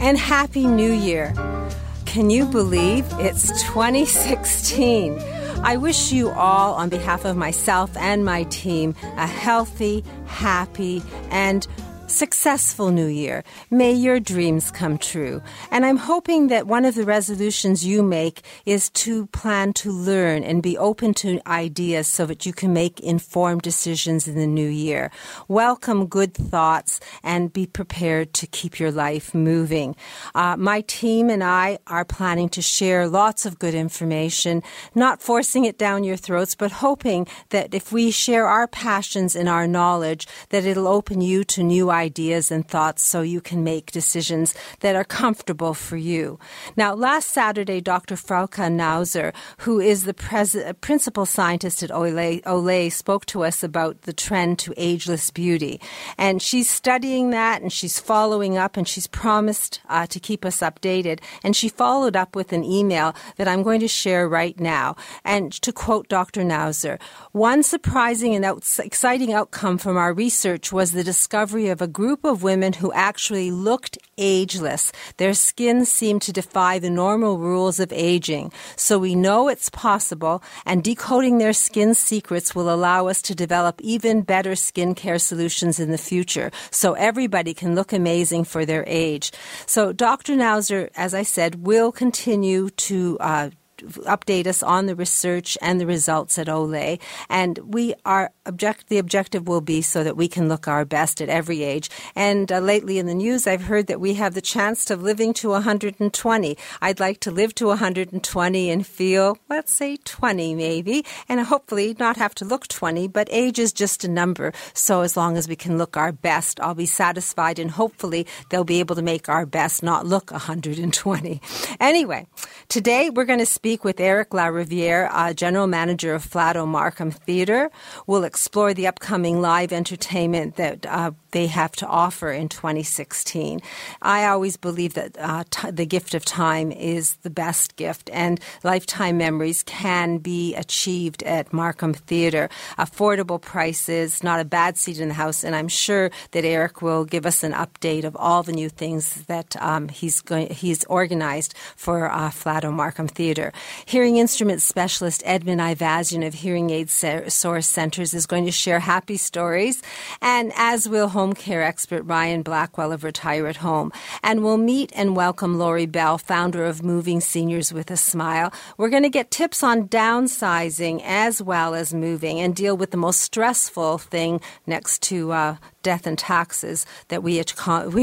and Happy New Year. Can you believe it's 2016? I wish you all, on behalf of myself and my team, a healthy, happy, and successful new year. May your dreams come true. And I'm hoping that one of the resolutions you make is to plan to learn and be open to ideas so that you can make informed decisions in the new year. Welcome good thoughts and be prepared to keep your life moving. Uh, my team and I are planning to share lots of good information, not forcing it down your throats, but hoping that if we share our passions and our knowledge, that it'll open you to new ideas ideas and thoughts so you can make decisions that are comfortable for you. Now, last Saturday, Dr. Frauke Neuser, who is the pres- principal scientist at Olay, Olay, spoke to us about the trend to ageless beauty. And she's studying that and she's following up and she's promised uh, to keep us updated. And she followed up with an email that I'm going to share right now. And to quote Dr. Neuser, one surprising and out- exciting outcome from our research was the discovery of a group of women who actually looked ageless. Their skin seemed to defy the normal rules of aging. So we know it's possible, and decoding their skin secrets will allow us to develop even better skincare solutions in the future so everybody can look amazing for their age. So Dr. Neuser, as I said, will continue to uh, update us on the research and the results at Olay. And we are object the objective will be so that we can look our best at every age. And uh, lately in the news, I've heard that we have the chance of living to 120. I'd like to live to 120 and feel, let's say, 20 maybe, and hopefully not have to look 20. But age is just a number. So as long as we can look our best, I'll be satisfied, and hopefully they'll be able to make our best not look 120. Anyway, today we're going to speak speak with Eric LaRiviere, uh, General Manager of Flato Markham Theatre. We'll explore the upcoming live entertainment that uh, they have to offer in 2016. I always believe that uh, t- the gift of time is the best gift, and lifetime memories can be achieved at Markham Theatre. Affordable prices, not a bad seat in the house, and I'm sure that Eric will give us an update of all the new things that um, he's going he's organized for uh, Flato Markham Theatre. Hearing instrument specialist Edmund Ivazian of Hearing Aid Source Centers is going to share happy stories, and as will home care expert Ryan Blackwell of Retire at Home. And we'll meet and welcome Lori Bell, founder of Moving Seniors with a Smile. We're going to get tips on downsizing as well as moving and deal with the most stressful thing next to uh, death and taxes that we,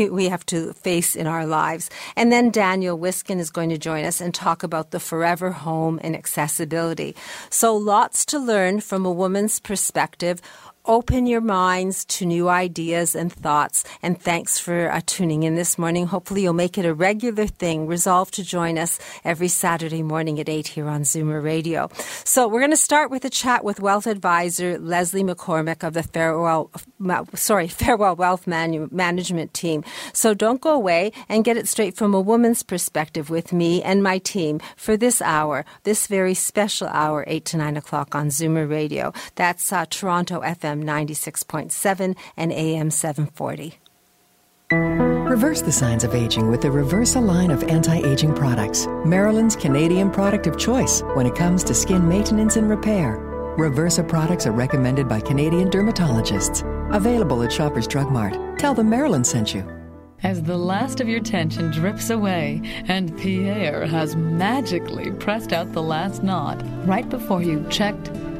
we, have to face in our lives. And then Daniel Wiskin is going to join us and talk about the forever home and accessibility. So lots to learn from a woman's perspective open your minds to new ideas and thoughts. And thanks for uh, tuning in this morning. Hopefully, you'll make it a regular thing. Resolve to join us every Saturday morning at 8 here on Zoomer Radio. So, we're going to start with a chat with wealth advisor Leslie McCormick of the Farwell, sorry, Farwell Wealth Management Team. So, don't go away and get it straight from a woman's perspective with me and my team for this hour, this very special hour, 8 to 9 o'clock on Zoomer Radio. That's uh, Toronto FM FM 96.7 and AM 740. Reverse the signs of aging with the Reversa line of anti aging products, Marilyn's Canadian product of choice when it comes to skin maintenance and repair. Reversa products are recommended by Canadian dermatologists. Available at Shoppers Drug Mart. Tell them Maryland sent you. As the last of your tension drips away and Pierre has magically pressed out the last knot right before you checked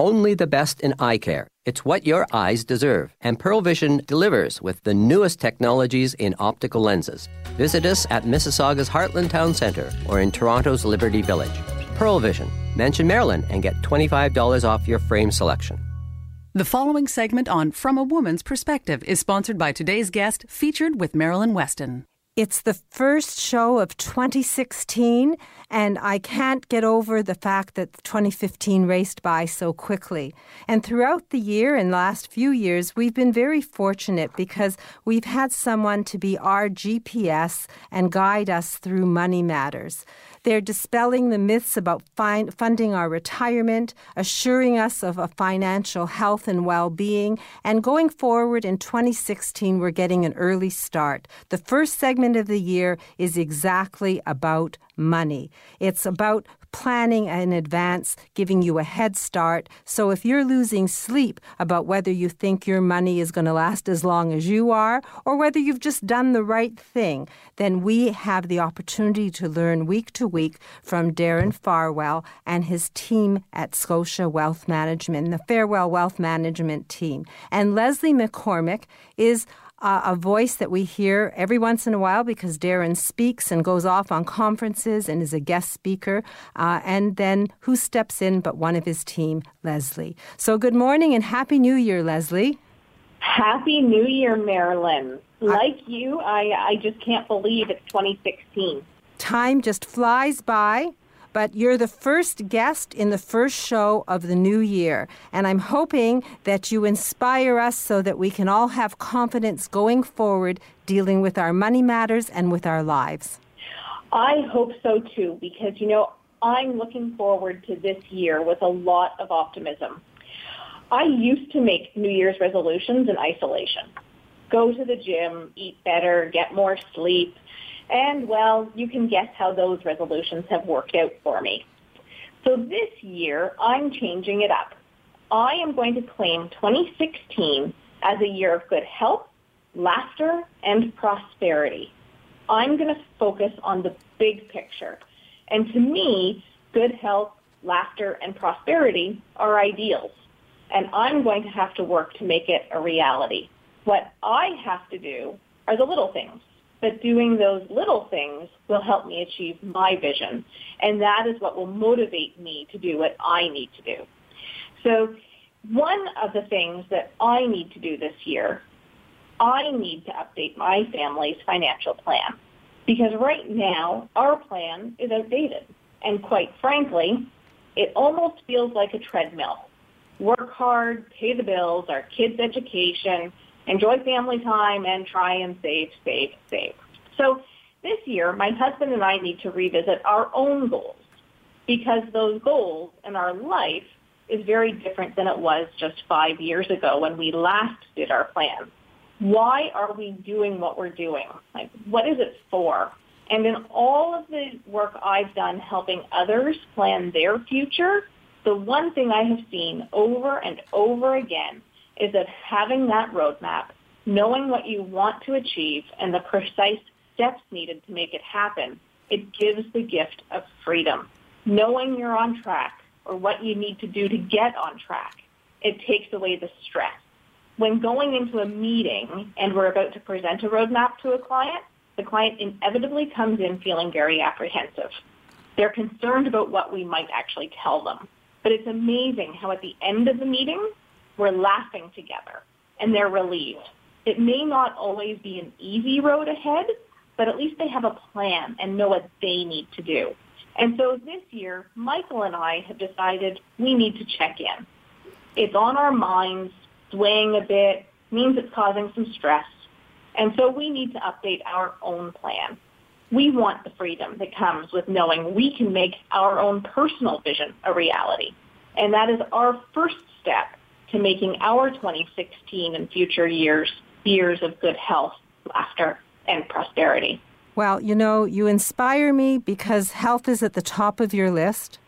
Only the best in eye care. It's what your eyes deserve. And Pearle Vision delivers with the newest technologies in optical lenses. Visit us at Mississauga's Heartland Town Centre or in Toronto's Liberty Village. Pearle Vision. Mention Marilyn and get $25 off your frame selection. The following segment on From a Woman's Perspective is sponsored by today's guest, featured with Marilyn Weston. It's the first show of 2016, and I can't get over the fact that 2015 raced by so quickly. And throughout the year and last few years, we've been very fortunate because we've had someone to be our GPS and guide us through money matters. They're dispelling the myths about funding our retirement, assuring us of a financial health and well being, and going forward in 2016, we're getting an early start. The first segment of the year is exactly about money. It's about planning in advance, giving you a head start. So if you're losing sleep about whether you think your money is going to last as long as you are or whether you've just done the right thing, then we have the opportunity to learn week to week from Darren Farwell and his team at Scotia Wealth Management, the Farwell Wealth Management team. And Leslie McCormick is uh, a voice that we hear every once in a while because Darren speaks and goes off on conferences and is a guest speaker. Uh, and then who steps in but one of his team, Leslie. So good morning and Happy New Year, Leslie. Happy New Year, Marilyn. Like you, I, I just can't believe it's 2016. Time just flies by but you're the first guest in the first show of the new year. And I'm hoping that you inspire us so that we can all have confidence going forward dealing with our money matters and with our lives. I hope so too, because, you know, I'm looking forward to this year with a lot of optimism. I used to make New Year's resolutions in isolation. Go to the gym, eat better, get more sleep, and well, you can guess how those resolutions have worked out for me. So this year, I'm changing it up. I am going to claim 2016 as a year of good health, laughter, and prosperity. I'm going to focus on the big picture. And to me, good health, laughter, and prosperity are ideals. And I'm going to have to work to make it a reality. What I have to do are the little things but doing those little things will help me achieve my vision. And that is what will motivate me to do what I need to do. So one of the things that I need to do this year, I need to update my family's financial plan. Because right now, our plan is outdated. And quite frankly, it almost feels like a treadmill. Work hard, pay the bills, our kids' education, enjoy family time, and try and save, save, save. So this year, my husband and I need to revisit our own goals because those goals in our life is very different than it was just five years ago when we last did our plan. Why are we doing what we're doing? Like, what is it for? And in all of the work I've done helping others plan their future, the one thing I have seen over and over again is that having that roadmap, knowing what you want to achieve and the precise steps needed to make it happen, it gives the gift of freedom. Knowing you're on track or what you need to do to get on track, it takes away the stress. When going into a meeting and we're about to present a roadmap to a client, the client inevitably comes in feeling very apprehensive. They're concerned about what we might actually tell them. But it's amazing how at the end of the meeting, we're laughing together and they're relieved. It may not always be an easy road ahead, but at least they have a plan and know what they need to do. And so this year, Michael and I have decided we need to check in. It's on our minds, swaying a bit, means it's causing some stress. And so we need to update our own plan. We want the freedom that comes with knowing we can make our own personal vision a reality. And that is our first step to making our 2016 and future years years of good health, laughter, and prosperity. Well, you know, you inspire me because health is at the top of your list.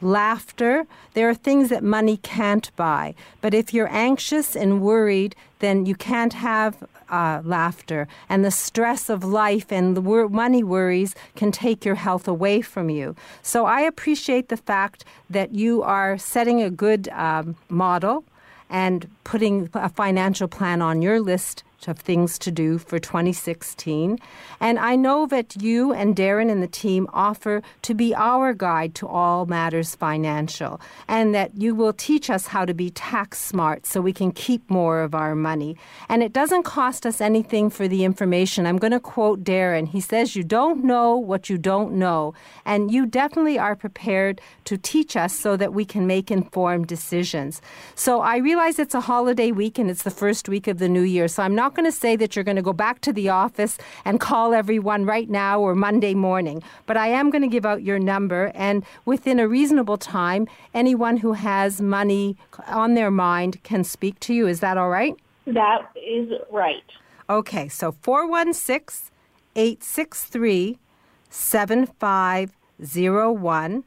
Laughter, there are things that money can't buy. But if you're anxious and worried, then you can't have uh, laughter. And the stress of life and the wor- money worries can take your health away from you. So I appreciate the fact that you are setting a good um, model and putting a financial plan on your list of things to do for 2016. And I know that you and Darren and the team offer to be our guide to all matters financial, and that you will teach us how to be tax smart so we can keep more of our money. And it doesn't cost us anything for the information. I'm going to quote Darren. He says, You don't know what you don't know. And you definitely are prepared to teach us so that we can make informed decisions. So I realize it's a holiday week and it's the first week of the new year. So I'm not not going to say that you're going to go back to the office and call everyone right now or Monday morning, but I am going to give out your number. And within a reasonable time, anyone who has money on their mind can speak to you. Is that all right? That is right. Okay, so 416 863 7501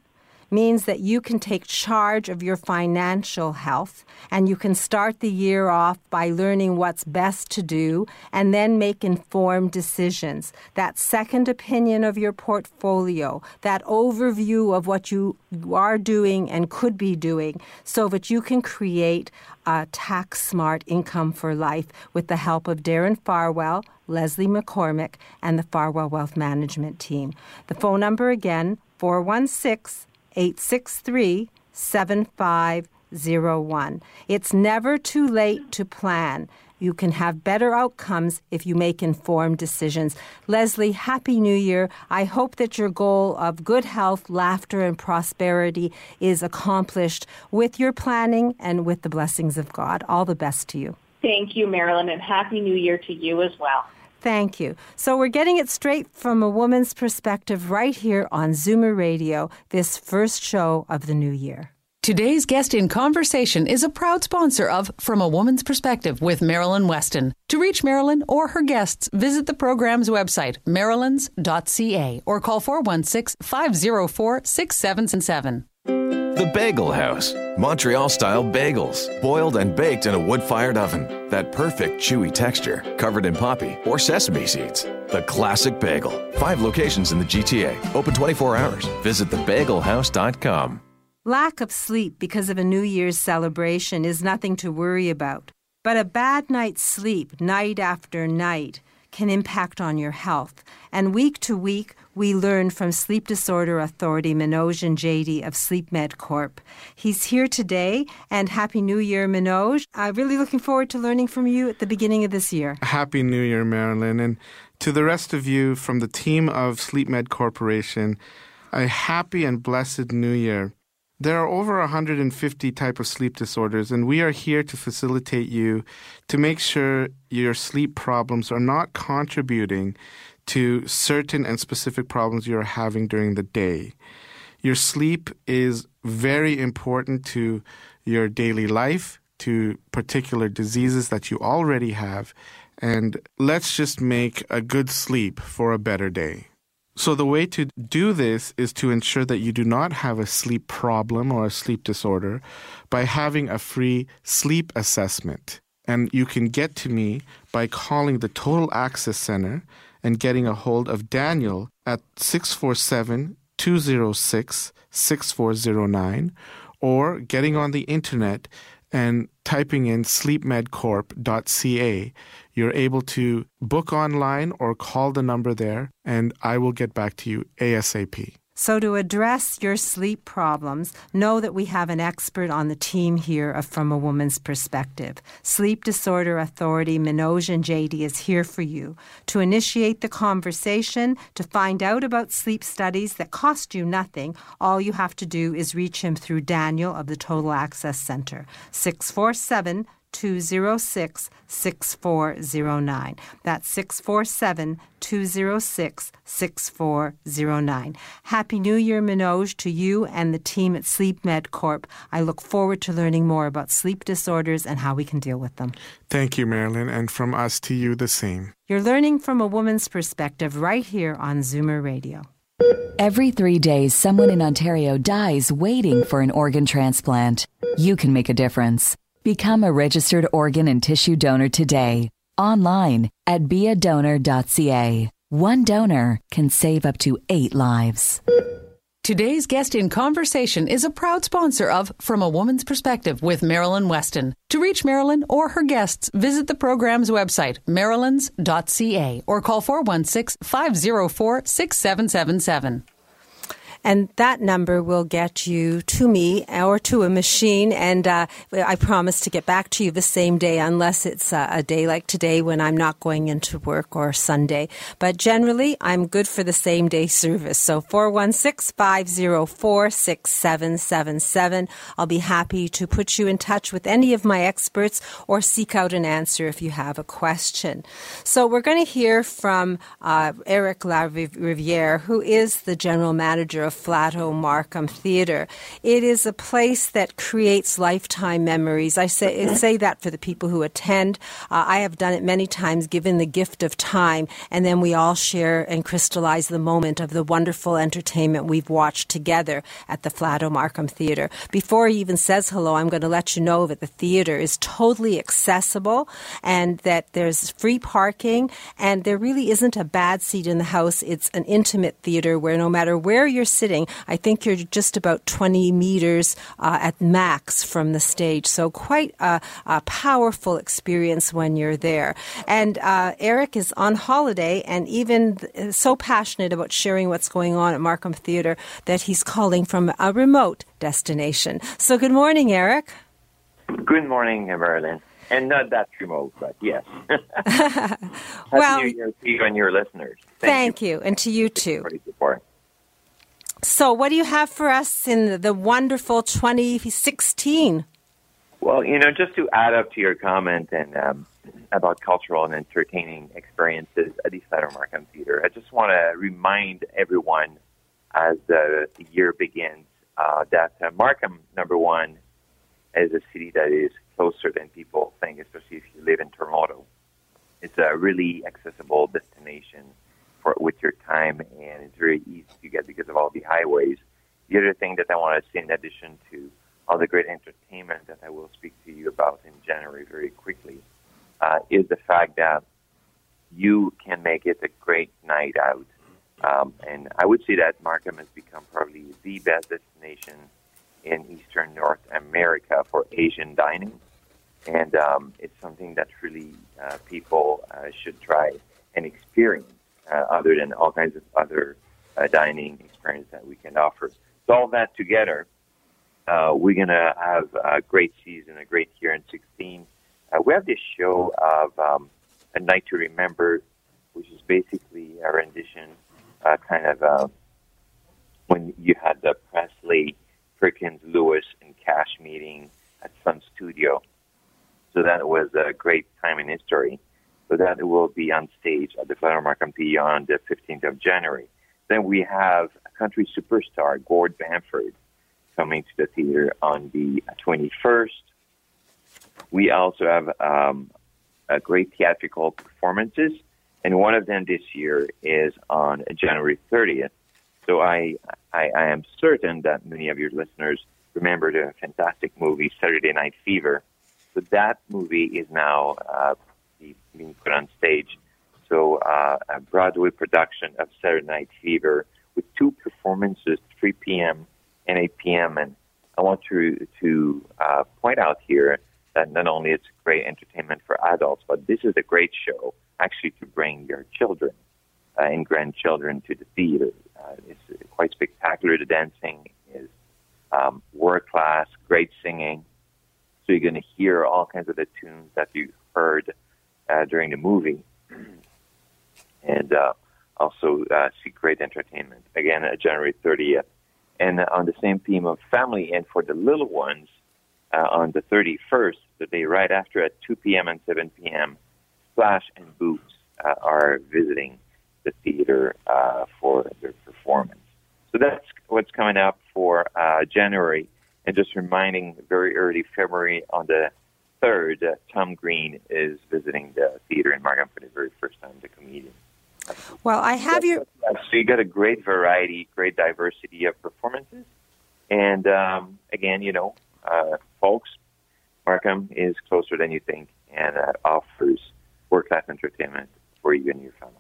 means that you can take charge of your financial health and you can start the year off by learning what's best to do and then make informed decisions. That second opinion of your portfolio, that overview of what you are doing and could be doing so that you can create a tax smart income for life with the help of Darren Farwell, Leslie McCormick, and the Farwell Wealth Management team. The phone number again, 416 863 7501. It's never too late to plan. You can have better outcomes if you make informed decisions. Leslie, Happy New Year. I hope that your goal of good health, laughter, and prosperity is accomplished with your planning and with the blessings of God. All the best to you. Thank you, Marilyn, and Happy New Year to you as well. Thank you. So we're getting it straight from a woman's perspective right here on Zoomer Radio, this first show of the new year. Today's guest in conversation is a proud sponsor of From a Woman's Perspective with Marilyn Weston. To reach Marilyn or her guests, visit the program's website, marylands.ca, or call 416 504 6777. The Bagel House. Montreal style bagels, boiled and baked in a wood fired oven. That perfect chewy texture, covered in poppy or sesame seeds. The classic bagel. Five locations in the GTA, open 24 hours. Visit thebagelhouse.com. Lack of sleep because of a New Year's celebration is nothing to worry about. But a bad night's sleep, night after night, can impact on your health. And week to week, we learn from Sleep Disorder Authority Manoj Jady of SleepMed Corp. He's here today, and Happy New Year, Manoj. I'm really looking forward to learning from you at the beginning of this year. Happy New Year, Marilyn. And to the rest of you from the team of SleepMed Corporation, a happy and blessed New Year. There are over 150 type of sleep disorders and we are here to facilitate you to make sure your sleep problems are not contributing to certain and specific problems you're having during the day. Your sleep is very important to your daily life, to particular diseases that you already have, and let's just make a good sleep for a better day. So, the way to do this is to ensure that you do not have a sleep problem or a sleep disorder by having a free sleep assessment. And you can get to me by calling the Total Access Center and getting a hold of Daniel at 647 206 6409 or getting on the internet and typing in sleepmedcorp.ca. You're able to book online or call the number there, and I will get back to you ASAP. So, to address your sleep problems, know that we have an expert on the team here From a Woman's Perspective. Sleep Disorder Authority Minojan Jady is here for you to initiate the conversation, to find out about sleep studies that cost you nothing. All you have to do is reach him through Daniel of the Total Access Center, 647 206 6409. That's 647 206 6409. Happy New Year, Minoj, to you and the team at Sleep Med Corp. I look forward to learning more about sleep disorders and how we can deal with them. Thank you, Marilyn, and from us to you the same. You're learning from a woman's perspective right here on Zoomer Radio. Every three days, someone in Ontario dies waiting for an organ transplant. You can make a difference. Become a registered organ and tissue donor today, online at beadonor.ca. One donor can save up to eight lives. Today's guest in conversation is a proud sponsor of From a Woman's Perspective with Marilyn Weston. To reach Marilyn or her guests, visit the program's website, marylands.ca, or call 416 504 6777. And that number will get you to me or to a machine. And uh, I promise to get back to you the same day, unless it's uh, a day like today when I'm not going into work or Sunday. But generally, I'm good for the same day service. So 416 504 6777. I'll be happy to put you in touch with any of my experts or seek out an answer if you have a question. So we're going to hear from uh, Eric Lariviere, who is the general manager of Flato Markham Theatre. It is a place that creates lifetime memories. I say, say that for the people who attend. Uh, I have done it many times, given the gift of time, and then we all share and crystallize the moment of the wonderful entertainment we've watched together at the Flato Markham Theatre. Before he even says hello, I'm going to let you know that the theatre is totally accessible and that there's free parking, and there really isn't a bad seat in the house. It's an intimate theatre where no matter where you're sitting, sitting. I think you're just about 20 meters uh, at max from the stage. So quite a, a powerful experience when you're there. And uh, Eric is on holiday and even th- so passionate about sharing what's going on at Markham Theatre that he's calling from a remote destination. So good morning, Eric. Good morning, Marilyn. And not that remote, but yes. well, New Year to you and your listeners. Thank, thank you. you. and to you too. So, what do you have for us in the wonderful 2016? Well, you know, just to add up to your comment and um, about cultural and entertaining experiences at the Flato Markham Theater, I just want to remind everyone as the year begins uh, that uh, Markham, number one, is a city that is closer than people think, especially if you live in Toronto. It's a really accessible destination for with your time, and it's very easy to get because of all the highways. The other thing that I want to say, in addition to all the great entertainment that I will speak to you about in January very quickly, uh, is the fact that you can make it a great night out. Um, and I would say that Markham has become probably the best destination in Eastern North America for Asian dining. And um, it's something that really uh, people uh, should try and experience uh, other than all kinds of other uh, dining experience that we can offer. So all that together, uh, we're to have a great season, a great year in 16. Uh, we have this show of um, A Night to Remember, which is basically a rendition, uh, kind of uh, when you had the Presley, Perkins, Lewis, and Cash meeting at Sun Studio. So that was a great time in history. So that will be on stage at the Markham Theatre on the 15th of January. Then we have country superstar Gord Bamford coming to the theater on the 21st. We also have um, great theatrical performances, and one of them this year is on January 30th. So I, I, I am certain that many of your listeners remember the fantastic movie Saturday Night Fever. So that movie is now uh, being put on stage. So uh, a Broadway production of Saturday Night Fever with two performances, 3 p.m. and 8 p.m. And I want to to uh, point out here that not only it's great entertainment for adults, but this is a great show actually to bring your children uh, and grandchildren to the theater. Uh, it's quite spectacular. The dancing is um, world class, great singing. So you're going to hear all kinds of the tunes that you heard uh, during the movie, and uh, also uh, see great entertainment again uh, January 30th. And on the same theme of family, and for the little ones, uh, on the 31st, the day right after at 2 p.m. and 7 p.m., Splash and Boots uh, are visiting the theater uh, for their performance. So that's what's coming up for uh, January. And just reminding, very early February on the 3rd, uh, Tom Green is visiting the theater in Markham for the very first time, the comedian. Well, I have your. So you got a great variety, great diversity of performances. And um, again, you know, uh, folks, Markham is closer than you think and uh, offers work life entertainment for you and your family.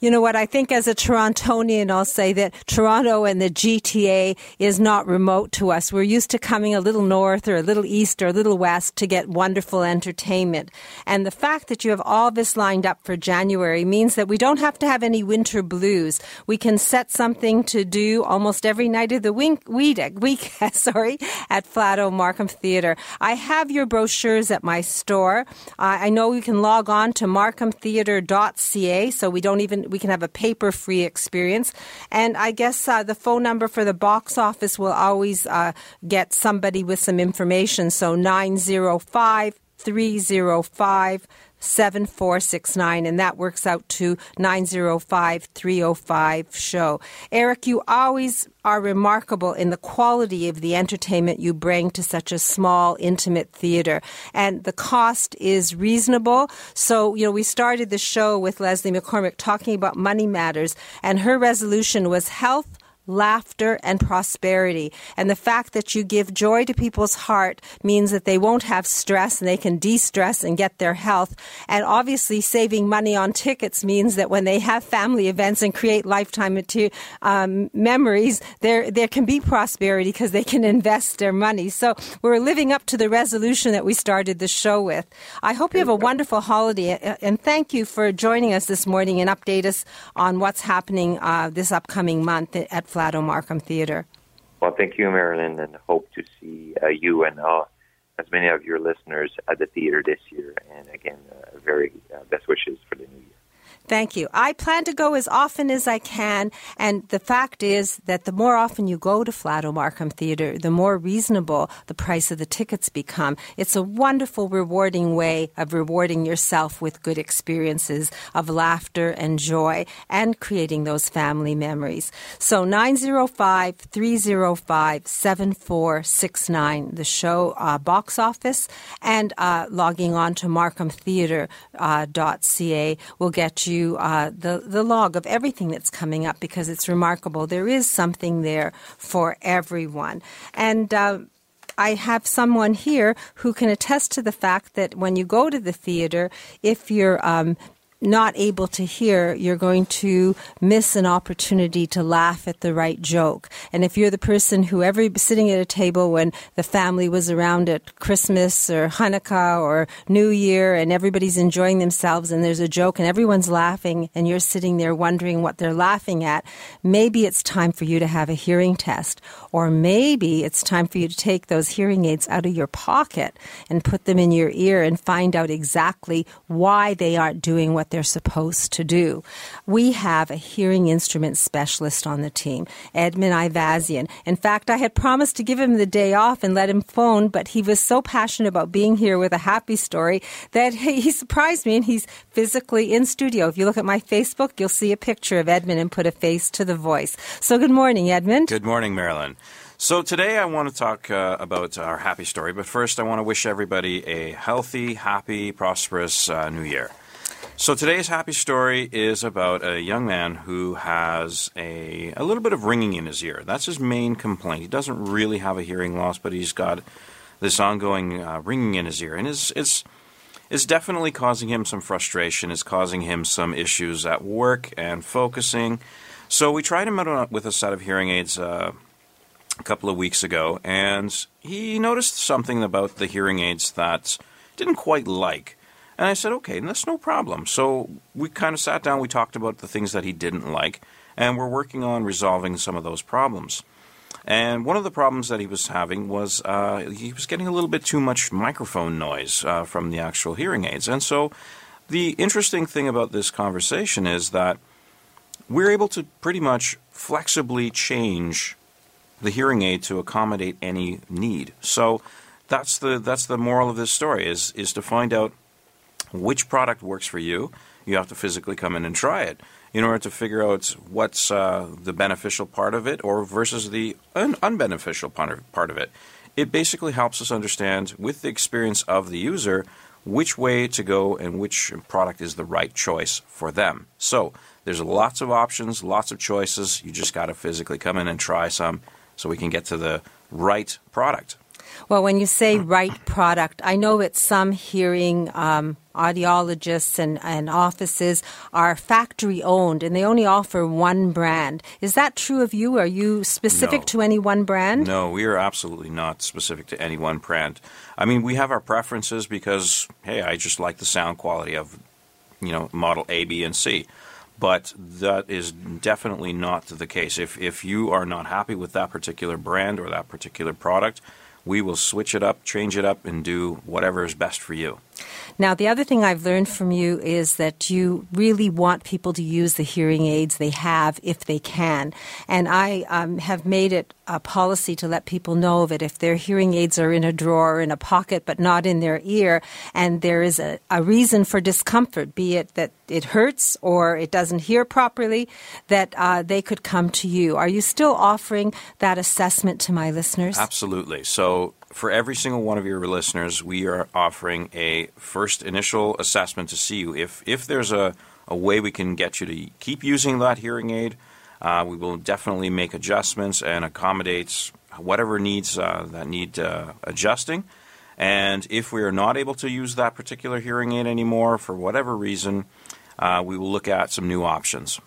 You know what? I think as a Torontonian, I'll say that Toronto and the GTA is not remote to us. We're used to coming a little north or a little east or a little west to get wonderful entertainment. And the fact that you have all this lined up for January means that we don't have to have any winter blues. We can set something to do almost every night of the week, week, sorry, at Flato Markham Theatre. I have your brochures at my store. Uh, I know you can log on to markhamtheatre.ca, so we don't even we can have a paper free experience. And I guess uh, the phone number for the box office will always uh, get somebody with some information. So 905 305 7469 and that works out to 905 305 show. Eric, you always are remarkable in the quality of the entertainment you bring to such a small intimate theater and the cost is reasonable. So, you know, we started the show with Leslie McCormick talking about money matters and her resolution was health laughter, and prosperity. And the fact that you give joy to people's heart means that they won't have stress and they can de stress and get their health. And obviously, saving money on tickets means that when they have family events and create lifetime um, memories, there, there can be prosperity because they can invest their money. So we're living up to the resolution that we started the show with. I hope you have a wonderful holiday and thank you for joining us this morning and update us on what's happening uh, this upcoming month at Flato Markham Theatre. Well, thank you, Marilyn, and hope to see uh, you and uh, as many of your listeners at the theater this year. And again, uh, very uh, best wishes for the new year. Thank you. I plan to go as often as I can, and the fact is that the more often you go to Flato Markham Theatre, the more reasonable the price of the tickets become. It's a wonderful, rewarding way of rewarding yourself with good experiences of laughter and joy and creating those family memories. So 905 305 7469, the show uh, box office, and uh, logging on to markhamtheatre.ca uh, will get you uh, the the log of everything that's coming up because it's remarkable. There is something there for everyone, and. Uh, I have someone here who can attest to the fact that when you go to the theater, if you're um, not able to hear, you're going to miss an opportunity to laugh at the right joke. And if you're the person who every sitting at a table when the family was around at Christmas or Hanukkah or New Year and everybody's enjoying themselves and there's a joke and everyone's laughing and you're sitting there wondering what they're laughing at, maybe it's time for you to have a hearing test. Or maybe it's time for you to take those hearing aids out of your pocket and put them in your ear and find out exactly why they aren't doing what they're supposed to do. We have a hearing instrument specialist on the team, Edmund Ivazian. In fact, I had promised to give him the day off and let him phone, but he was so passionate about being here with a happy story that he surprised me and he's physically in studio. If you look at my Facebook, you'll see a picture of Edmund and put a face to the voice. So good morning, Edmund. Good morning, Marilyn. So today I want to talk uh, about our happy story, but first I want to wish everybody a healthy, happy, prosperous uh, new year. So today's happy story is about a young man who has a, a little bit of ringing in his ear. That's his main complaint. He doesn't really have a hearing loss, but he's got this ongoing uh, ringing in his ear, and it's it's it's definitely causing him some frustration. It's causing him some issues at work and focusing. So we tried him out with a set of hearing aids uh, a couple of weeks ago, and he noticed something about the hearing aids that didn't quite like. And I said, okay, that's no problem. So we kind of sat down, we talked about the things that he didn't like, and we're working on resolving some of those problems. And one of the problems that he was having was uh, he was getting a little bit too much microphone noise uh, from the actual hearing aids. And so the interesting thing about this conversation is that we're able to pretty much flexibly change the hearing aid to accommodate any need. So that's the that's the moral of this story is is to find out which product works for you. You have to physically come in and try it in order to figure out what's uh, the beneficial part of it or versus the un- unbeneficial part of it. It basically helps us understand, with the experience of the user, which way to go and which product is the right choice for them. So there's lots of options, lots of choices. You just got to physically come in and try some so we can get to the right product. Well, when you say right product, I know that some hearing um, audiologists and, and offices are factory owned and they only offer one brand. Is that true of you? Are you specific no. to any one brand? No, we are absolutely not specific to any one brand. I mean, we have our preferences because, hey, I just like the sound quality of, you know, model A, B, and C but that is definitely not the case. If if you are not happy with that particular brand or that particular product, we will switch it up, change it up, and do whatever is best for you. Now, the other thing I've learned from you is that you really want people to use the hearing aids they have if they can. And I um, have made it a policy to let people know that if their hearing aids are in a drawer or in a pocket but not in their ear, and there is a, a reason for discomfort, be it that it hurts or it doesn't hear properly, that uh, they could come to you. Are you still offering that assessment to my listeners? Absolutely. So for every single one of your listeners, we are offering a first initial assessment to see you. If if there's a, a way we can get you to keep using that hearing aid, uh, we will definitely make adjustments and accommodate whatever needs uh, that need uh, adjusting. And if we are not able to use that particular hearing aid anymore for whatever reason, uh, we will look at some new options.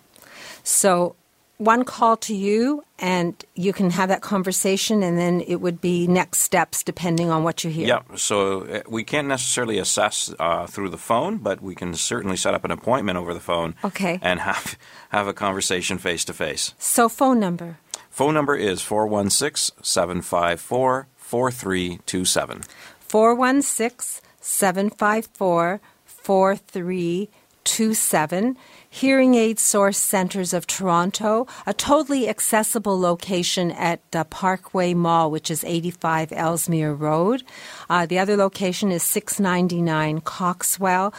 So one call to you and you can have that conversation and then it would be next steps depending on what you hear. Yeah, so uh, we can't necessarily assess uh, through the phone, but we can certainly set up an appointment over the phone. Okay. And have have a conversation face to face. So phone number. Phone number is 416-754 4327. 416 754 4327. Hearing Aid Source Centers of Toronto, a totally accessible location at the Parkway Mall, which is 85 Ellesmere Road. Uh, the other location is 699 Coxwell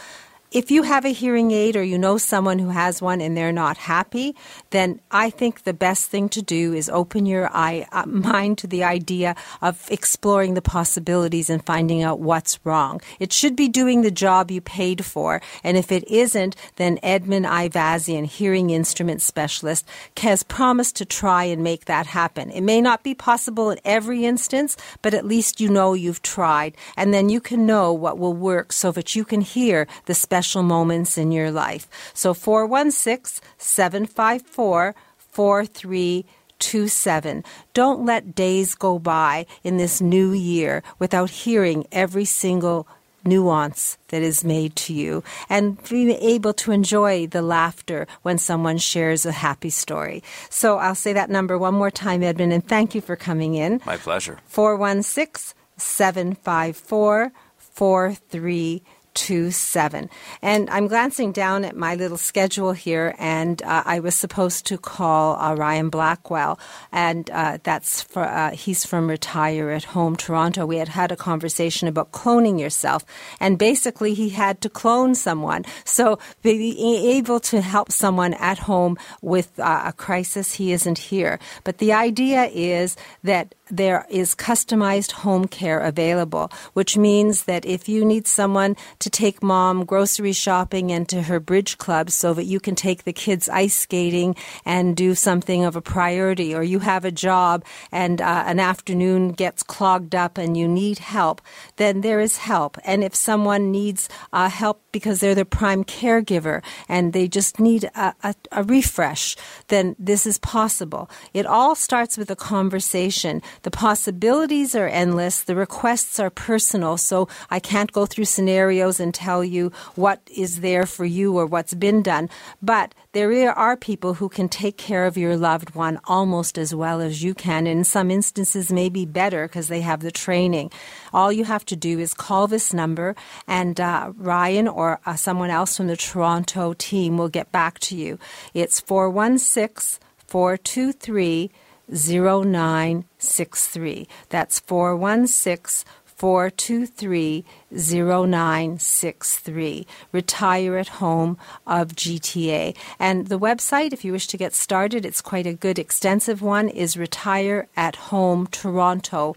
if you have a hearing aid or you know someone who has one and they're not happy, then I think the best thing to do is open your eye, uh, mind to the idea of exploring the possibilities and finding out what's wrong. It should be doing the job you paid for. And if it isn't, then Edmund Ivazian, hearing instrument specialist, has promised to try and make that happen. It may not be possible in every instance, but at least you know you've tried. And then you can know what will work so that you can hear the special special moments in your life. So 416 754 4327. Don't let days go by in this new year without hearing every single nuance that is made to you and being able to enjoy the laughter when someone shares a happy story. So I'll say that number one more time, Edmund, and thank you for coming in. My pleasure. 416 754 4327 two seven. And I'm glancing down at my little schedule here, and uh, I was supposed to call uh, Ryan Blackwell, and uh, that's for uh, he's from Retire at Home Toronto. We had had a conversation about cloning yourself, and basically he had to clone someone. So being able to help someone at home with uh, a crisis, he isn't here. But the idea is that there is customized home care available, which means that if you need someone to take mom grocery shopping and to her bridge club so that you can take the kids ice skating and do something of a priority, or you have a job and uh, an afternoon gets clogged up and you need help, then there is help. And if someone needs uh, help because they're the prime caregiver and they just need a, a, a refresh, then this is possible. It all starts with a conversation the possibilities are endless. The requests are personal, so I can't go through scenarios and tell you what is there for you or what's been done. But there are people who can take care of your loved one almost as well as you can. In some instances, maybe better because they have the training. All you have to do is call this number, and uh, Ryan or uh, someone else from the Toronto team will get back to you. It's 416 423 0963. That's 416 423 0963. Retire at Home of GTA. And the website, if you wish to get started, it's quite a good extensive one, is retireathometoronto.com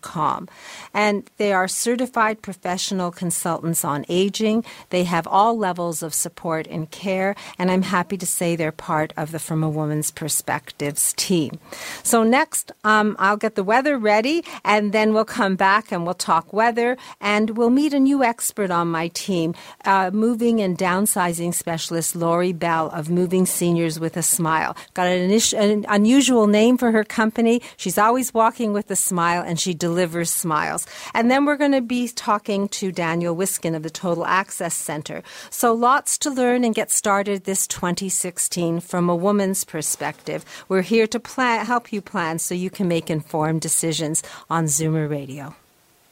com. And they are certified professional consultants on aging. They have all levels of support and care, and I'm happy to say they're part of the From a Woman's Perspectives team. So, next, um, I'll get the weather ready, and then we'll come back and we'll talk weather, and we'll meet a new expert on my team, uh, moving and downsizing specialist Lori Bell of Moving Seniors with a Smile. Got an, an unusual name for her company. She's always walking with a smile, and and she delivers smiles. And then we're going to be talking to Daniel Wiskin of the Total Access Center. So lots to learn and get started this 2016 from a woman's perspective. We're here to plan, help you plan so you can make informed decisions on Zoomer Radio.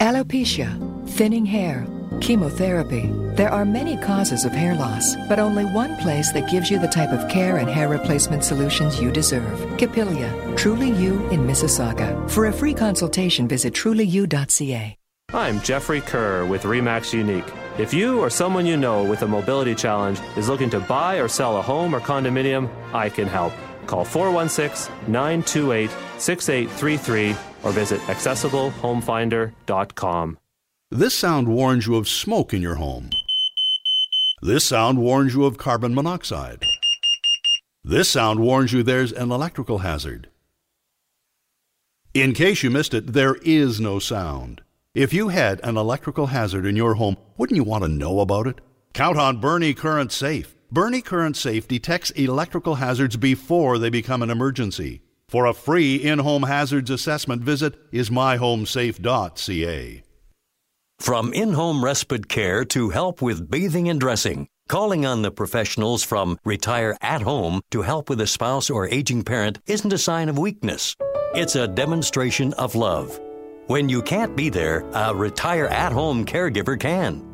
Alopecia, thinning hair, chemotherapy. There are many causes of hair loss, but only one place that gives you the type of care and hair replacement solutions you deserve. Capilia, Truly You in Mississauga. For a free consultation, visit trulyu.ca. I'm Jeffrey Kerr with REMAX Unique. If you or someone you know with a mobility challenge is looking to buy or sell a home or condominium, I can help. Call 416 928 6833 or visit accessiblehomefinder.com. This sound warns you of smoke in your home. This sound warns you of carbon monoxide. This sound warns you there's an electrical hazard. In case you missed it, there is no sound. If you had an electrical hazard in your home, wouldn't you want to know about it? Count on Bernie Current Safe. Bernie Current Safe detects electrical hazards before they become an emergency. For a free in home hazards assessment, visit ismyhomesafe.ca. From in home respite care to help with bathing and dressing, calling on the professionals from Retire at Home to help with a spouse or aging parent isn't a sign of weakness. It's a demonstration of love. When you can't be there, a Retire at Home caregiver can.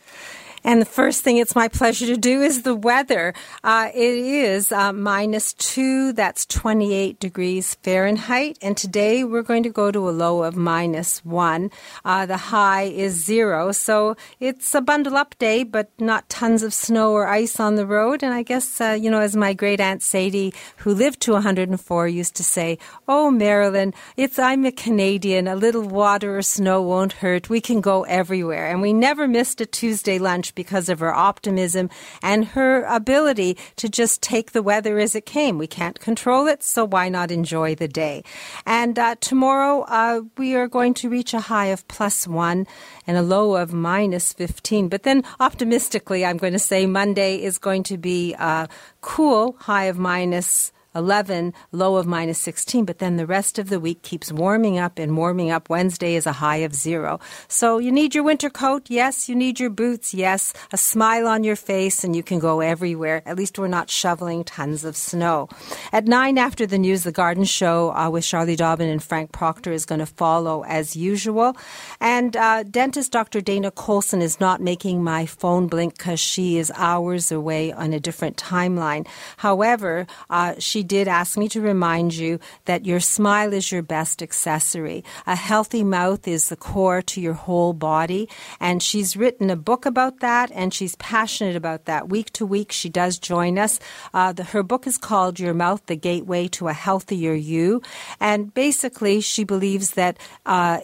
And the first thing it's my pleasure to do is the weather. Uh, it is uh, minus two, that's 28 degrees Fahrenheit. And today we're going to go to a low of minus one. Uh, the high is zero. So it's a bundle up day, but not tons of snow or ice on the road. And I guess, uh, you know, as my great aunt Sadie, who lived to 104, used to say, Oh, Marilyn, it's, I'm a Canadian. A little water or snow won't hurt. We can go everywhere. And we never missed a Tuesday lunch because of her optimism and her ability to just take the weather as it came. We can't control it, so why not enjoy the day? And uh, tomorrow uh, we are going to reach a high of plus one and a low of minus 15. But then optimistically, I'm going to say Monday is going to be uh, cool, high of minus 11, low of minus 16, but then the rest of the week keeps warming up and warming up. Wednesday is a high of zero. So you need your winter coat, yes. You need your boots, yes. A smile on your face, and you can go everywhere. At least we're not shoveling tons of snow. At 9 after the news, the garden show uh, with Charlie Dobbin and Frank Proctor is going to follow as usual. And uh, dentist Dr. Dana Colson is not making my phone blink because she is hours away on a different timeline. However, uh, she she did ask me to remind you that your smile is your best accessory. A healthy mouth is the core to your whole body. And she's written a book about that and she's passionate about that. Week to week, she does join us. Uh, the, her book is called Your Mouth, the Gateway to a Healthier You. And basically, she believes that uh,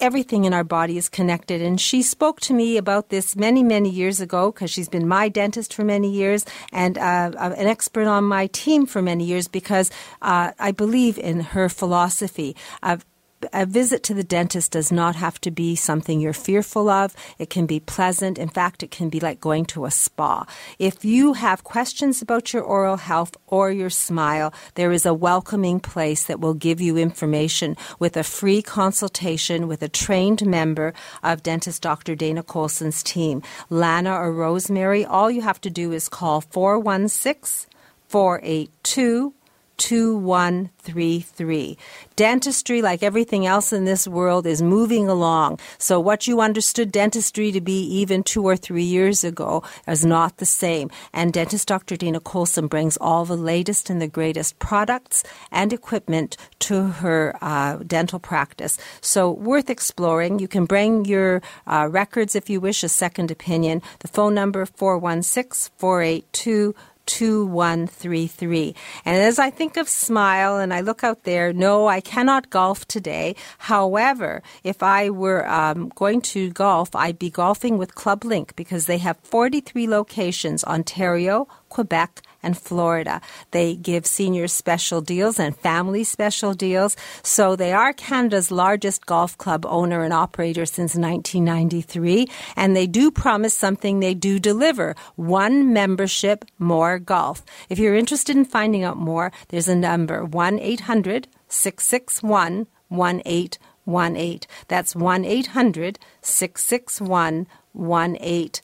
everything in our body is connected. And she spoke to me about this many, many years ago because she's been my dentist for many years and uh, an expert on my team for many years because uh, I believe in her philosophy of a visit to the dentist does not have to be something you're fearful of. It can be pleasant. In fact, it can be like going to a spa. If you have questions about your oral health or your smile, there is a welcoming place that will give you information with a free consultation with a trained member of dentist Dr. Dana Colson's team. Lana or Rosemary, all you have to do is call 416 482 2133. Dentistry, like everything else in this world, is moving along. So, what you understood dentistry to be even two or three years ago is not the same. And dentist Dr. Dina Colson brings all the latest and the greatest products and equipment to her uh, dental practice. So, worth exploring. You can bring your uh, records if you wish, a second opinion. The phone number 416 482 2133. And as I think of Smile and I look out there, no, I cannot golf today. However, if I were um, going to golf, I'd be golfing with Club Link because they have 43 locations Ontario, Quebec, and Florida. They give seniors special deals and family special deals. So they are Canada's largest golf club owner and operator since 1993. And they do promise something they do deliver one membership, more golf. If you're interested in finding out more, there's a number 1 800 661 1818. That's 1 800 661 1818.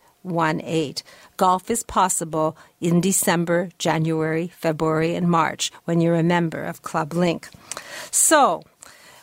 Golf is possible in December, January, February, and March when you're a member of Club Link. So,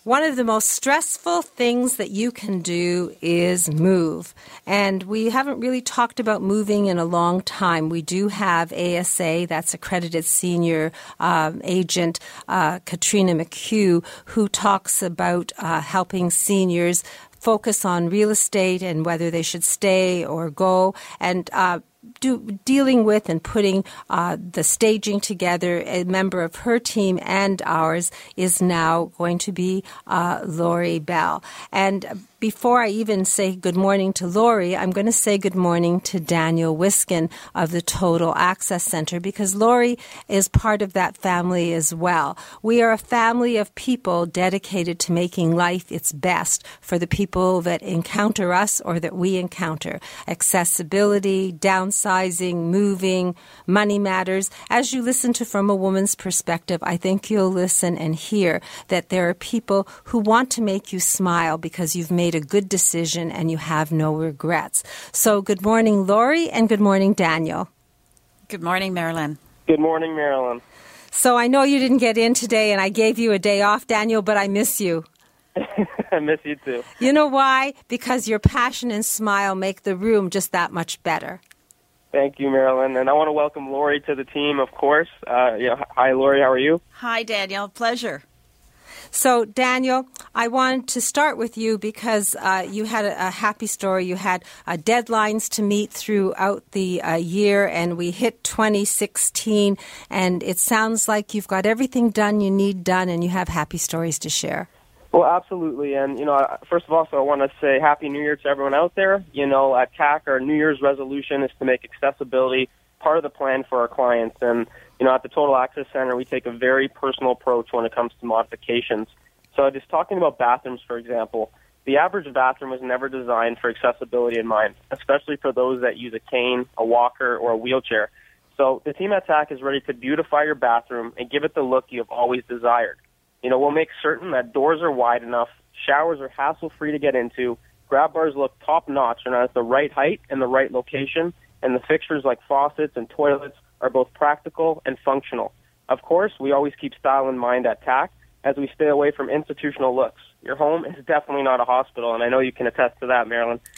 one of the most stressful things that you can do is move. And we haven't really talked about moving in a long time. We do have ASA, that's accredited senior um, agent uh, Katrina McHugh, who talks about uh, helping seniors focus on real estate and whether they should stay or go. And uh, do, dealing with and putting uh, the staging together, a member of her team and ours is now going to be uh, Lori Bell. And before I even say good morning to Lori, I'm going to say good morning to Daniel Wiskin of the Total Access Center because Lori is part of that family as well. We are a family of people dedicated to making life its best for the people that encounter us or that we encounter. Accessibility, downsizing, moving, money matters. As you listen to From a Woman's Perspective, I think you'll listen and hear that there are people who want to make you smile because you've made made a good decision and you have no regrets. So, good morning, Lori, and good morning, Daniel. Good morning, Marilyn. Good morning, Marilyn. So, I know you didn't get in today, and I gave you a day off, Daniel, but I miss you. I miss you too. You know why? Because your passion and smile make the room just that much better. Thank you, Marilyn. And I want to welcome Lori to the team, of course. Uh, yeah, hi, Lori. How are you? Hi, Daniel. Pleasure. So, Daniel, I wanted to start with you because uh, you had a, a, happy story. You had uh, deadlines to meet throughout the uh, year, and we hit 2016, and it sounds like you've got everything done you need done, and you have happy stories to share. Well, absolutely. And, you know, first of all, so I want to say Happy New Year to everyone out there. You know, at TAC, our New Year's resolution is to make accessibility part of the plan for our clients. And, you know, at the Total Access Center, we take a very personal approach when it comes to modifications. So just talking about bathrooms, for example, the average bathroom was never designed for accessibility in mind, especially for those that use a cane, a walker, or a wheelchair. So the team at TAC is ready to beautify your bathroom and give it the look you have always desired. You know, we'll make certain that doors are wide enough, showers are hassle-free to get into, grab bars look top-notch and are at the right height and the right location, and the fixtures like faucets and toilets are both practical and functional. Of course, we always keep style in mind at TAC as we stay away from institutional looks. Your home is definitely not a hospital, and I know you can attest to that, Marilyn.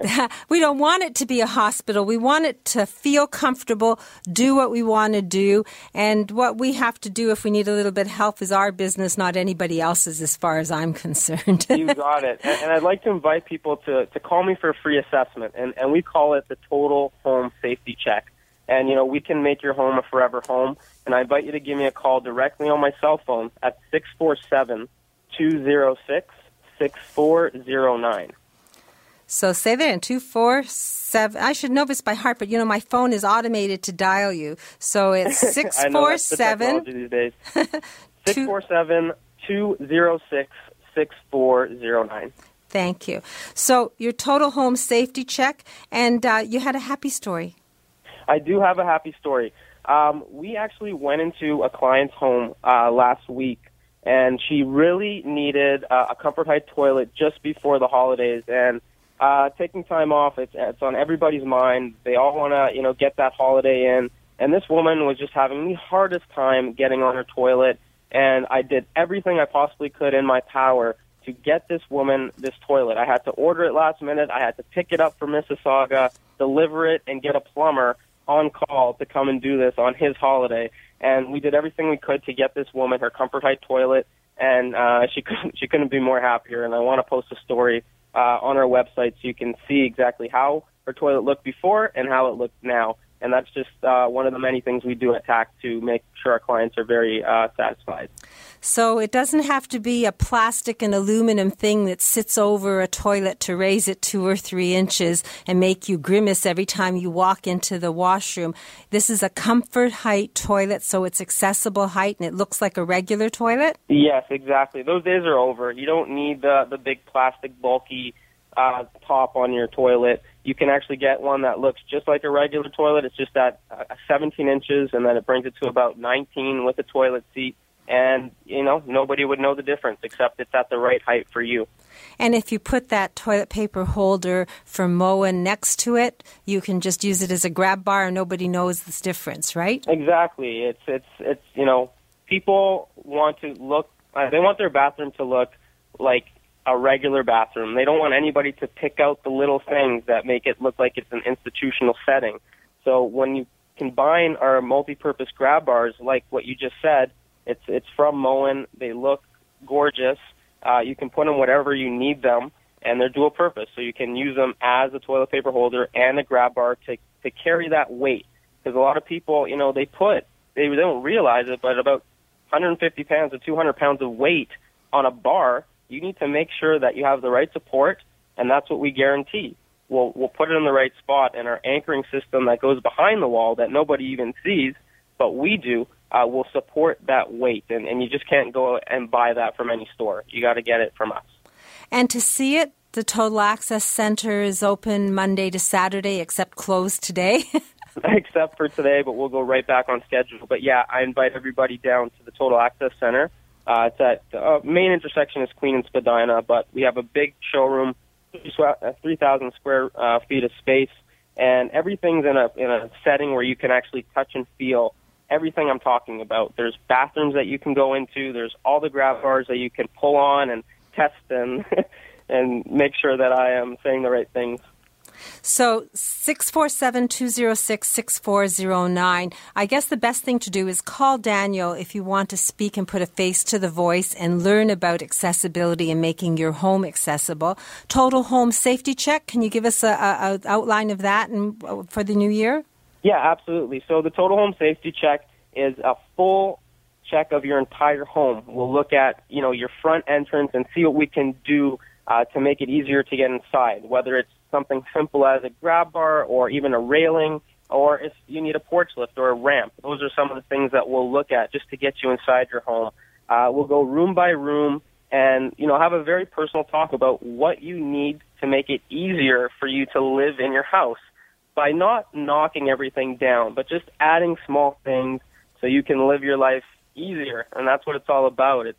we don't want it to be a hospital. We want it to feel comfortable, do what we want to do. And what we have to do if we need a little bit of help is our business, not anybody else's, as far as I'm concerned. you got it. And, and, I'd like to invite people to, to call me for a free assessment. And, and we call it the Total Home Safety Check. And, you know, we can make your home a forever home. And I invite you to give me a call directly on my cell phone at 647 206 6409. So say that in 247. I should know this by heart, but you know, my phone is automated to dial you. So it's 647. these days. 647 206 6409. Thank you. So your total home safety check, and uh, you had a happy story. I do have a happy story. Um, we actually went into a client's home uh, last week, and she really needed uh, a Comfort Height toilet just before the holidays. And uh, taking time off, it's, it's on everybody's mind. They all want to, you know, get that holiday in. And this woman was just having the hardest time getting on her toilet. And I did everything I possibly could in my power to get this woman this toilet. I had to order it last minute. I had to pick it up from Mississauga, deliver it, and get a plumber on call to come and do this on his holiday. And we did everything we could to get this woman her comfort height toilet, and uh, she couldn't she couldn't be more happier. And I want to post a story uh, on our website so you can see exactly how her toilet looked before and how it looks now. And that's just uh, one of the many things we do at TAC to make sure our clients are very uh, satisfied. So it doesn't have to be a plastic and aluminum thing that sits over a toilet to raise it two or three inches and make you grimace every time you walk into the washroom. This is a comfort height toilet, so it's accessible height and it looks like a regular toilet? Yes, exactly. Those days are over. You don't need the, the big plastic bulky uh, top on your toilet you can actually get one that looks just like a regular toilet. It's just at uh, 17 inches, and then it brings it to about 19 with a toilet seat. And you know, nobody would know the difference except it's at the right height for you. And if you put that toilet paper holder for Moen next to it, you can just use it as a grab bar, and nobody knows this difference, right? Exactly. It's it's it's you know, people want to look. Uh, they want their bathroom to look like a regular bathroom. They don't want anybody to pick out the little things that make it look like it's an institutional setting. So when you combine our multi-purpose grab bars, like what you just said, it's it's from Moen. They look gorgeous. Uh, you can put them whatever you need them, and they're dual purpose. So you can use them as a toilet paper holder and a grab bar to to carry that weight. Because a lot of people, you know, they put they don't realize it, but about 150 pounds to 200 pounds of weight on a bar you need to make sure that you have the right support, and that's what we guarantee. We'll, we'll put it in the right spot, and our anchoring system that goes behind the wall that nobody even sees, but we do, uh, will support that weight. And, and you just can't go and buy that from any store. You got to get it from us. And to see it, the Total Access Center is open Monday to Saturday, except closed today. except for today, but we'll go right back on schedule. But yeah, I invite everybody down to the Total Access Center. Uh, it's at the uh, main intersection is Queen and Spadina, but we have a big showroom, 3,000 square uh, feet of space, and everything's in a in a setting where you can actually touch and feel everything I'm talking about. There's bathrooms that you can go into. There's all the grab bars that you can pull on and test and and make sure that I am saying the right things. So 647-206-6409. I guess the best thing to do is call Daniel if you want to speak and put a face to the voice and learn about accessibility and making your home accessible. Total home safety check. Can you give us a, a, a outline of that and uh, for the new year? Yeah, absolutely. So the total home safety check is a full check of your entire home. We'll look at, you know, your front entrance and see what we can do uh, to make it easier to get inside, whether it's something simple as a grab bar or even a railing, or if you need a porch lift or a ramp. Those are some of the things that we'll look at just to get you inside your home. Uh, we'll go room by room and you know have a very personal talk about what you need to make it easier for you to live in your house by not knocking everything down, but just adding small things so you can live your life easier. And that's what it's all about. It's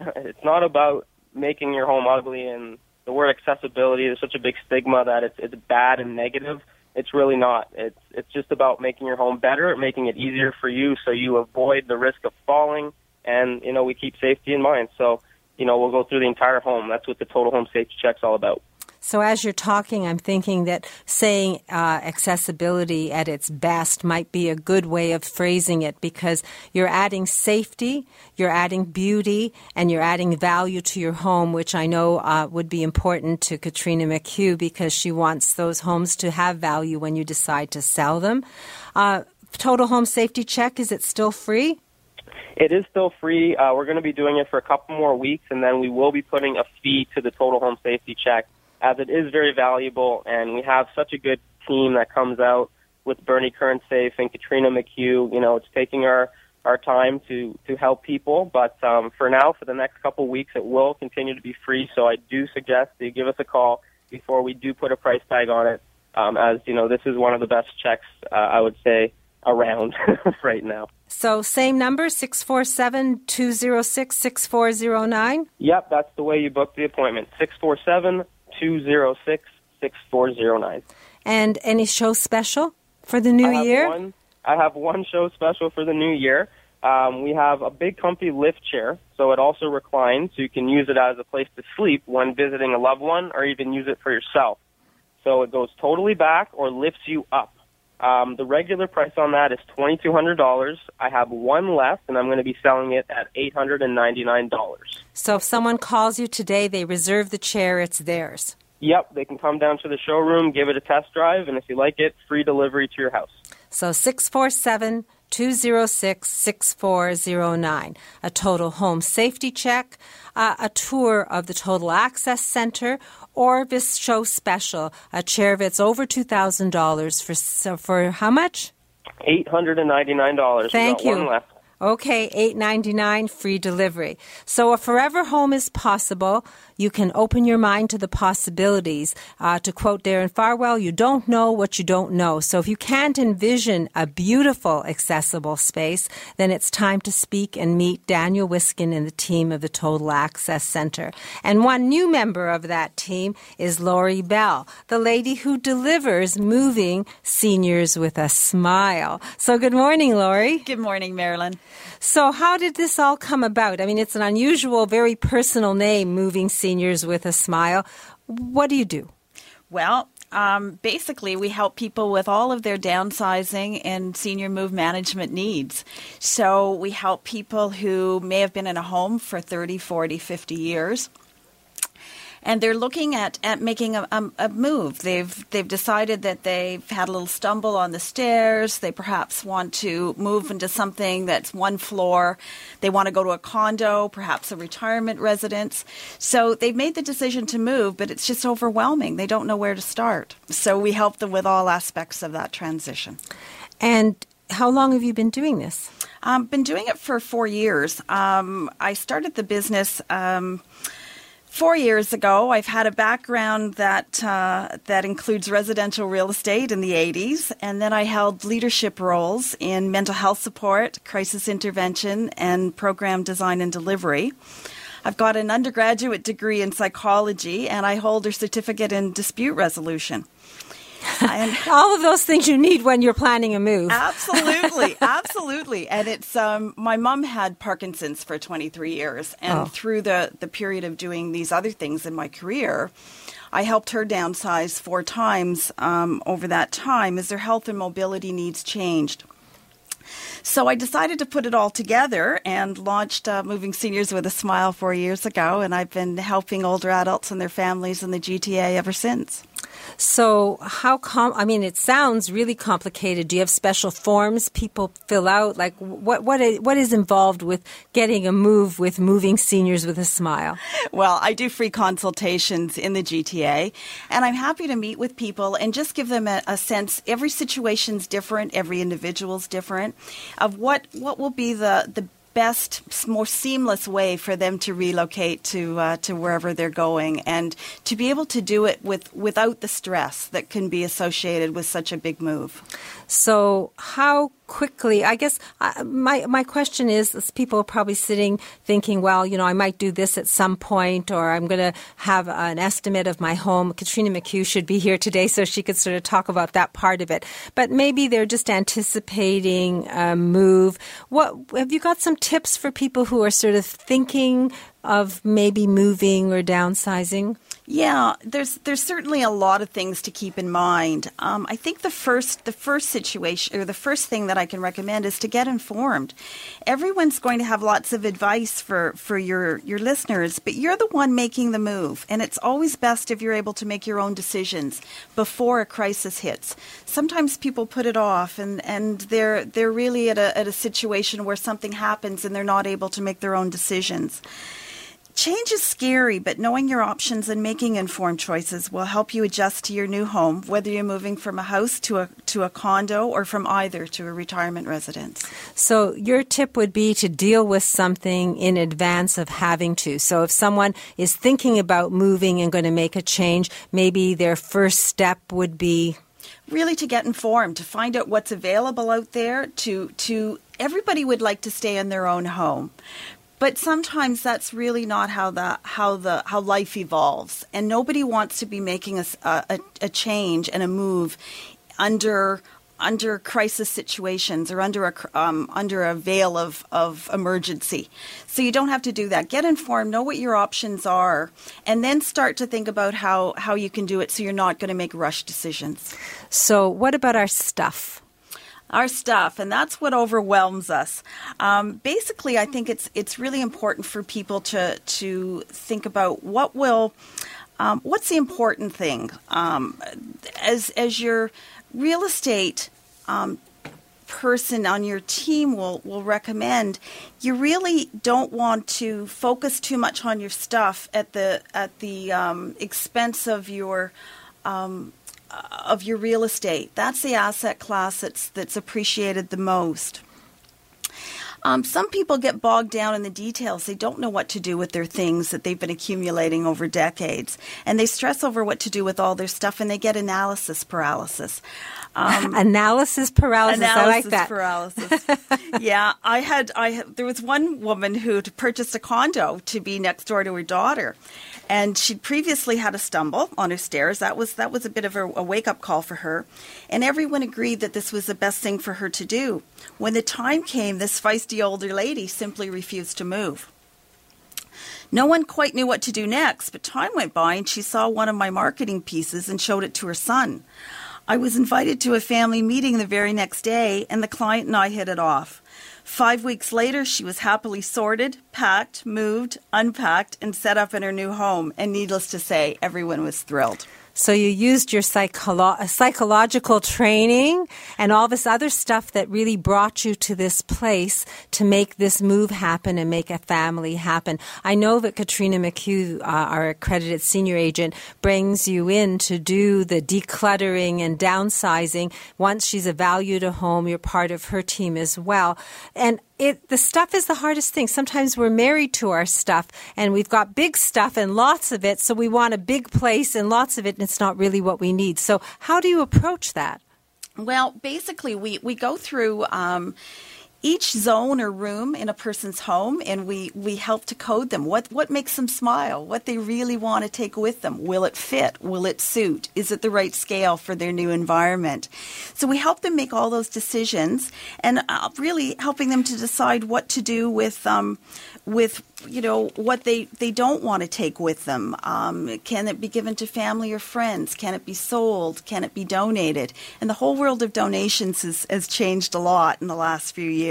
it's not about making your home ugly and the word accessibility is such a big stigma that it's it's bad and negative. It's really not. It's it's just about making your home better, making it easier for you, so you avoid the risk of falling, and you know we keep safety in mind. So you know we'll go through the entire home. That's what the total home safety check's all about. So, as you're talking, I'm thinking that saying uh, accessibility at its best might be a good way of phrasing it because you're adding safety, you're adding beauty, and you're adding value to your home, which I know uh, would be important to Katrina McHugh because she wants those homes to have value when you decide to sell them. Uh, total home safety check, is it still free? It is still free. Uh, we're going to be doing it for a couple more weeks, and then we will be putting a fee to the total home safety check as it is very valuable, and we have such a good team that comes out with Bernie Current Safe and Katrina McHugh. You know, it's taking our our time to to help people, but um, for now, for the next couple of weeks, it will continue to be free. So I do suggest that you give us a call before we do put a price tag on it, um, as you know, this is one of the best checks uh, I would say around right now. So same number, 647-206-6409? Yep, that's the way you book the appointment. 647 206 6409. And any show special for the new I year? One, I have one show special for the new year. Um, we have a big comfy lift chair, so it also reclines, so you can use it as a place to sleep when visiting a loved one, or even use it for yourself. So it goes totally back or lifts you up. Um, the regular price on that is twenty two hundred dollars. I have one left, and I'm going to be selling it at eight hundred and ninety nine dollars. So if someone calls you today, they reserve the chair, it's theirs. Yep, they can come down to the showroom, give it a test drive, and if you like it, free delivery to your house. So 647 206 6409. A total home safety check, uh, a tour of the Total Access Center, or this show special, a chair that's over $2,000 for, so for how much? $899. Thank you. Okay, eight ninety nine free delivery. So a forever home is possible. You can open your mind to the possibilities. Uh, to quote Darren Farwell, you don't know what you don't know. So if you can't envision a beautiful, accessible space, then it's time to speak and meet Daniel Wiskin and the team of the Total Access Center. And one new member of that team is Lori Bell, the lady who delivers moving seniors with a smile. So good morning, Lori. Good morning, Marilyn. So, how did this all come about? I mean, it's an unusual, very personal name, Moving Seniors with a Smile. What do you do? Well, um, basically, we help people with all of their downsizing and senior move management needs. So, we help people who may have been in a home for 30, 40, 50 years and they're looking at, at making a, a, a, move. They've they've decided that they've had a little stumble on the stairs. They perhaps want to move into something that's one floor. They want to go to a condo, perhaps a retirement residence. So they've made the decision to move, but it's just overwhelming. They don't know where to start. So we help them with all aspects of that transition. And how long have you been doing this? I've um, been doing it for four years. Um, I started the business. Um, Four years ago, I've had a background that uh, that includes residential real estate in the 80s, and then I held leadership roles in mental health support, crisis intervention, and program design and delivery. I've got an undergraduate degree in psychology, and I hold a certificate in dispute resolution. And all of those things you need when you're planning a move. Absolutely, absolutely. And it's um, my mom had Parkinson's for 23 years, and Oh. through the the period of doing these other things in my career. I helped her downsize four times um, over that time as their health and mobility needs changed. So I decided to put it all together and launched uh, Moving Seniors with a Smile four years ago, and I've been helping older adults and their families in the GTA ever since. So, how com? I mean, it sounds really complicated. Do you have special forms people fill out? Like, what what is, what is involved with getting a move with moving seniors with a smile? Well, I do free consultations in the GTA, and I'm happy to meet with people and just give them a, a sense. Every situation's different, every individual's different, of what what will be the the best, more seamless way for them to relocate to uh, to wherever they're going, and to be able to do it with without the stress that can be associated with such a big move. So, how quickly? I guess uh, my my question is: is people are probably sitting thinking, well, you know, I might do this at some point, or I'm going to have an estimate of my home. Katrina McHugh should be here today, so she could sort of talk about that part of it. But maybe they're just anticipating a move. What have you got some tips for people who are sort of thinking of maybe moving or downsizing? Yeah, there's there's certainly a lot of things to keep in mind. Um, I think the first the first situation or the first thing that I can recommend is to get informed. Everyone's going to have lots of advice for for your your listeners, but you're the one making the move, and it's always best if you're able to make your own decisions before a crisis hits. Sometimes people put it off, and and they're they're really at a at a situation where something happens and they're not able to make their own decisions. Change is scary, but knowing your options and making informed choices will help you adjust to your new home, whether you're moving from a house to a to a condo or from either to a retirement residence. So your tip would be to deal with something in advance of having to. So if someone is thinking about moving and going to make a change, maybe their first step would be Really to get informed, to find out what's available out there, to to everybody would like to stay in their own home. But sometimes that's really not how the how the how life evolves, and nobody wants to be making a a change and a move under under crisis situations or under a um, under a veil of of emergency. So you don't have to do that. Get informed, know what your options are, and then start to think about how how you can do it. So you're not going to make rush decisions. So what about our stuff? Our stuff, and that's what overwhelms us. Um, basically, I think it's it's really important for people to to think about what will. Um, what's the important thing um, as as your real estate um, person on your team will will recommend you really don't want to focus too much on your stuff at the at the um, expense of your um, of your real estate. That's the asset class that's that's appreciated the most. Um, some people get bogged down in the details. They don't know what to do with their things that they've been accumulating over decades. And they stress over what to do with all their stuff and they get analysis paralysis. Um, analysis paralysis. Analysis I like that. paralysis. yeah, I had. I had, there was one woman who purchased a condo to be next door to her daughter, and she'd previously had a stumble on her stairs. That was that was a bit of a, a wake up call for her, and everyone agreed that this was the best thing for her to do. When the time came, this feisty older lady simply refused to move. No one quite knew what to do next, but time went by and she saw one of my marketing pieces and showed it to her son. I was invited to a family meeting the very next day, and the client and I hit it off. Five weeks later, she was happily sorted, packed, moved, unpacked, and set up in her new home. And needless to say, everyone was thrilled. So you used your psycholo- psychological training and all this other stuff that really brought you to this place to make this move happen and make a family happen. I know that Katrina McHugh, uh, our accredited senior agent, brings you in to do the decluttering and downsizing. Once she's evaluated a home, you're part of her team as well. And it the stuff is the hardest thing. Sometimes we're married to our stuff and we've got big stuff and lots of it, so we want a big place and lots of it and it's not really what we need. So how do you approach that? Well, basically we we go through um, each zone or room in a person's home and we, we help to code them. What, what makes them smile? What they really want to take with them? Will it fit? Will it suit? Is it the right scale for their new environment? So we help them make all those decisions and uh, really helping them to decide what to do with, um, with you know what they they don't want to take with them. Um, can it be given to family or friends? Can it be sold? Can it be donated? And the whole world of donations has, has changed a lot in the last few years.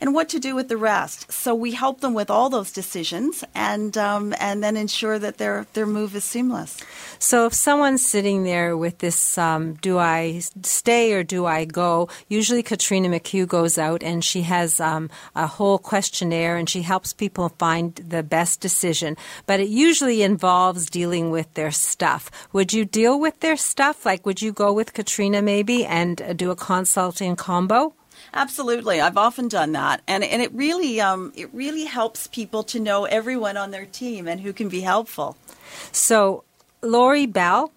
And what to do with the rest? So we help them with all those decisions, and um, and then ensure that their their move is seamless. So if someone's sitting there with this, um, do I stay or do I go? Usually Katrina McHugh goes out and she has um, a whole questionnaire and she helps people find the best decision. But it usually involves dealing with their stuff. Would you deal with their stuff? Like, would you go with Katrina maybe and uh, do a consulting combo? Absolutely, I've often done that, and and it really um, it really helps people to know everyone on their team and who can be helpful. So Lori Bell,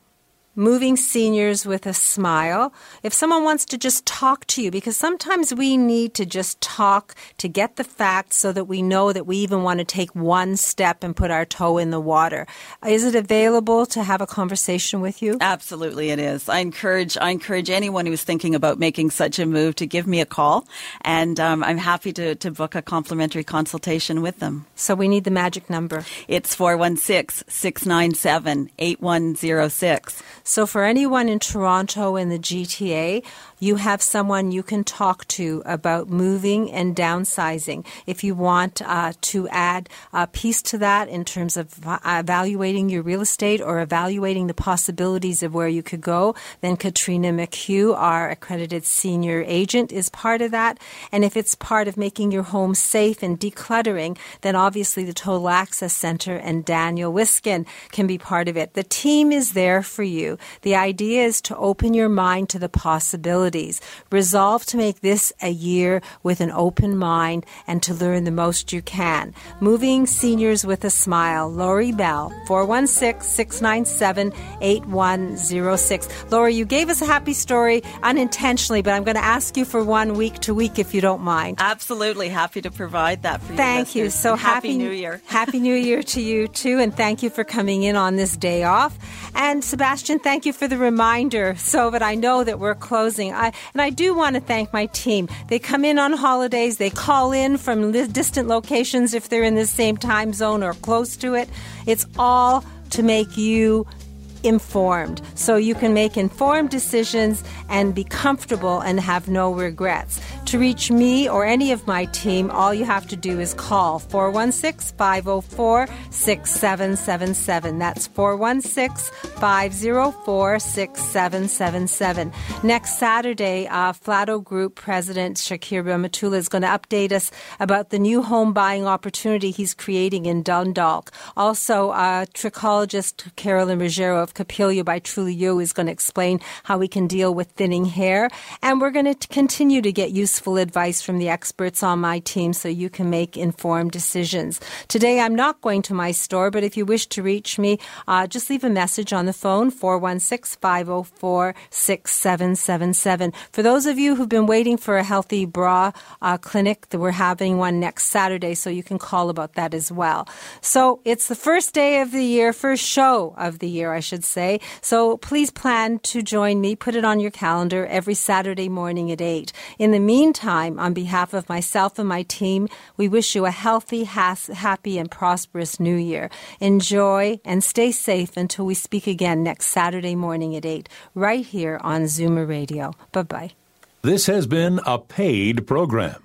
moving seniors with a smile. If someone wants to just talk to you, because sometimes we need to just talk to get the facts so that we know that we even want to take one step and put our toe in the water. Is it available to have a conversation with you? Absolutely, it is. I encourage I encourage anyone who's thinking about making such a move to give me a call, and um, I'm happy to, to book a complimentary consultation with them. So we need the magic number. It's 416 697 8106. So, for anyone in Toronto and the GTA, you have someone you can talk to about moving and downsizing. If you want uh, to add a piece to that in terms of evaluating your real estate or evaluating the possibilities of where you could go, then Katrina McHugh, our accredited senior agent, is part of that. And if it's part of making your home safe and decluttering, then obviously the Total Access Center and Daniel Wiskin can be part of it. The team is there for you. The idea is to open your mind to the possibilities. Resolve to make this a year with an open mind and to learn the most you can. Moving Seniors with a Smile, Lori Bell, 416 697 8106. Lori, you gave us a happy story unintentionally, but I'm going to ask you for one week to week if you don't mind. Absolutely happy to provide that for you. Thank you. So happy, happy New Year. Happy New Year to you too, and thank you for coming in on this day off. And Sebastian, thank you for the reminder so that I know that we're closing. I, and I do want to thank my team. They come in on holidays, they call in from distant locations if they're in the same time zone or close to it. It's all to make you informed so you can make informed decisions and be comfortable and have no regrets. To reach me or any of my team, all you have to do is call 416 504 6777. That's 416 504 6777. Next Saturday, uh, Flato Group President Shakir Rehmatullah is going to update us about the new home buying opportunity he's creating in Dundalk. Also, uh, trichologist Carolyn Ruggiero of Capilio by Truly You is going to explain how we can deal with thinning hair. And we're going to continue to get useful advice from the experts on my team so you can make informed decisions. Today, I'm not going to my store, but if you wish to reach me, uh, just leave a message on the phone, 416 504 6777. For those of you who've been waiting for a healthy bra uh, clinic, we're having one next Saturday, so you can call about that as well. So it's the first day of the year, first show of the year, I should say. So please plan to join me. Put it on your calendar every Saturday morning at 8. In the meantime, on behalf of myself and my team, we wish you a healthy, has- happy, and prosperous new year. Enjoy and stay safe until we speak again next Saturday morning at 8, right here on Zoomer Radio. Bye bye. This has been a paid program.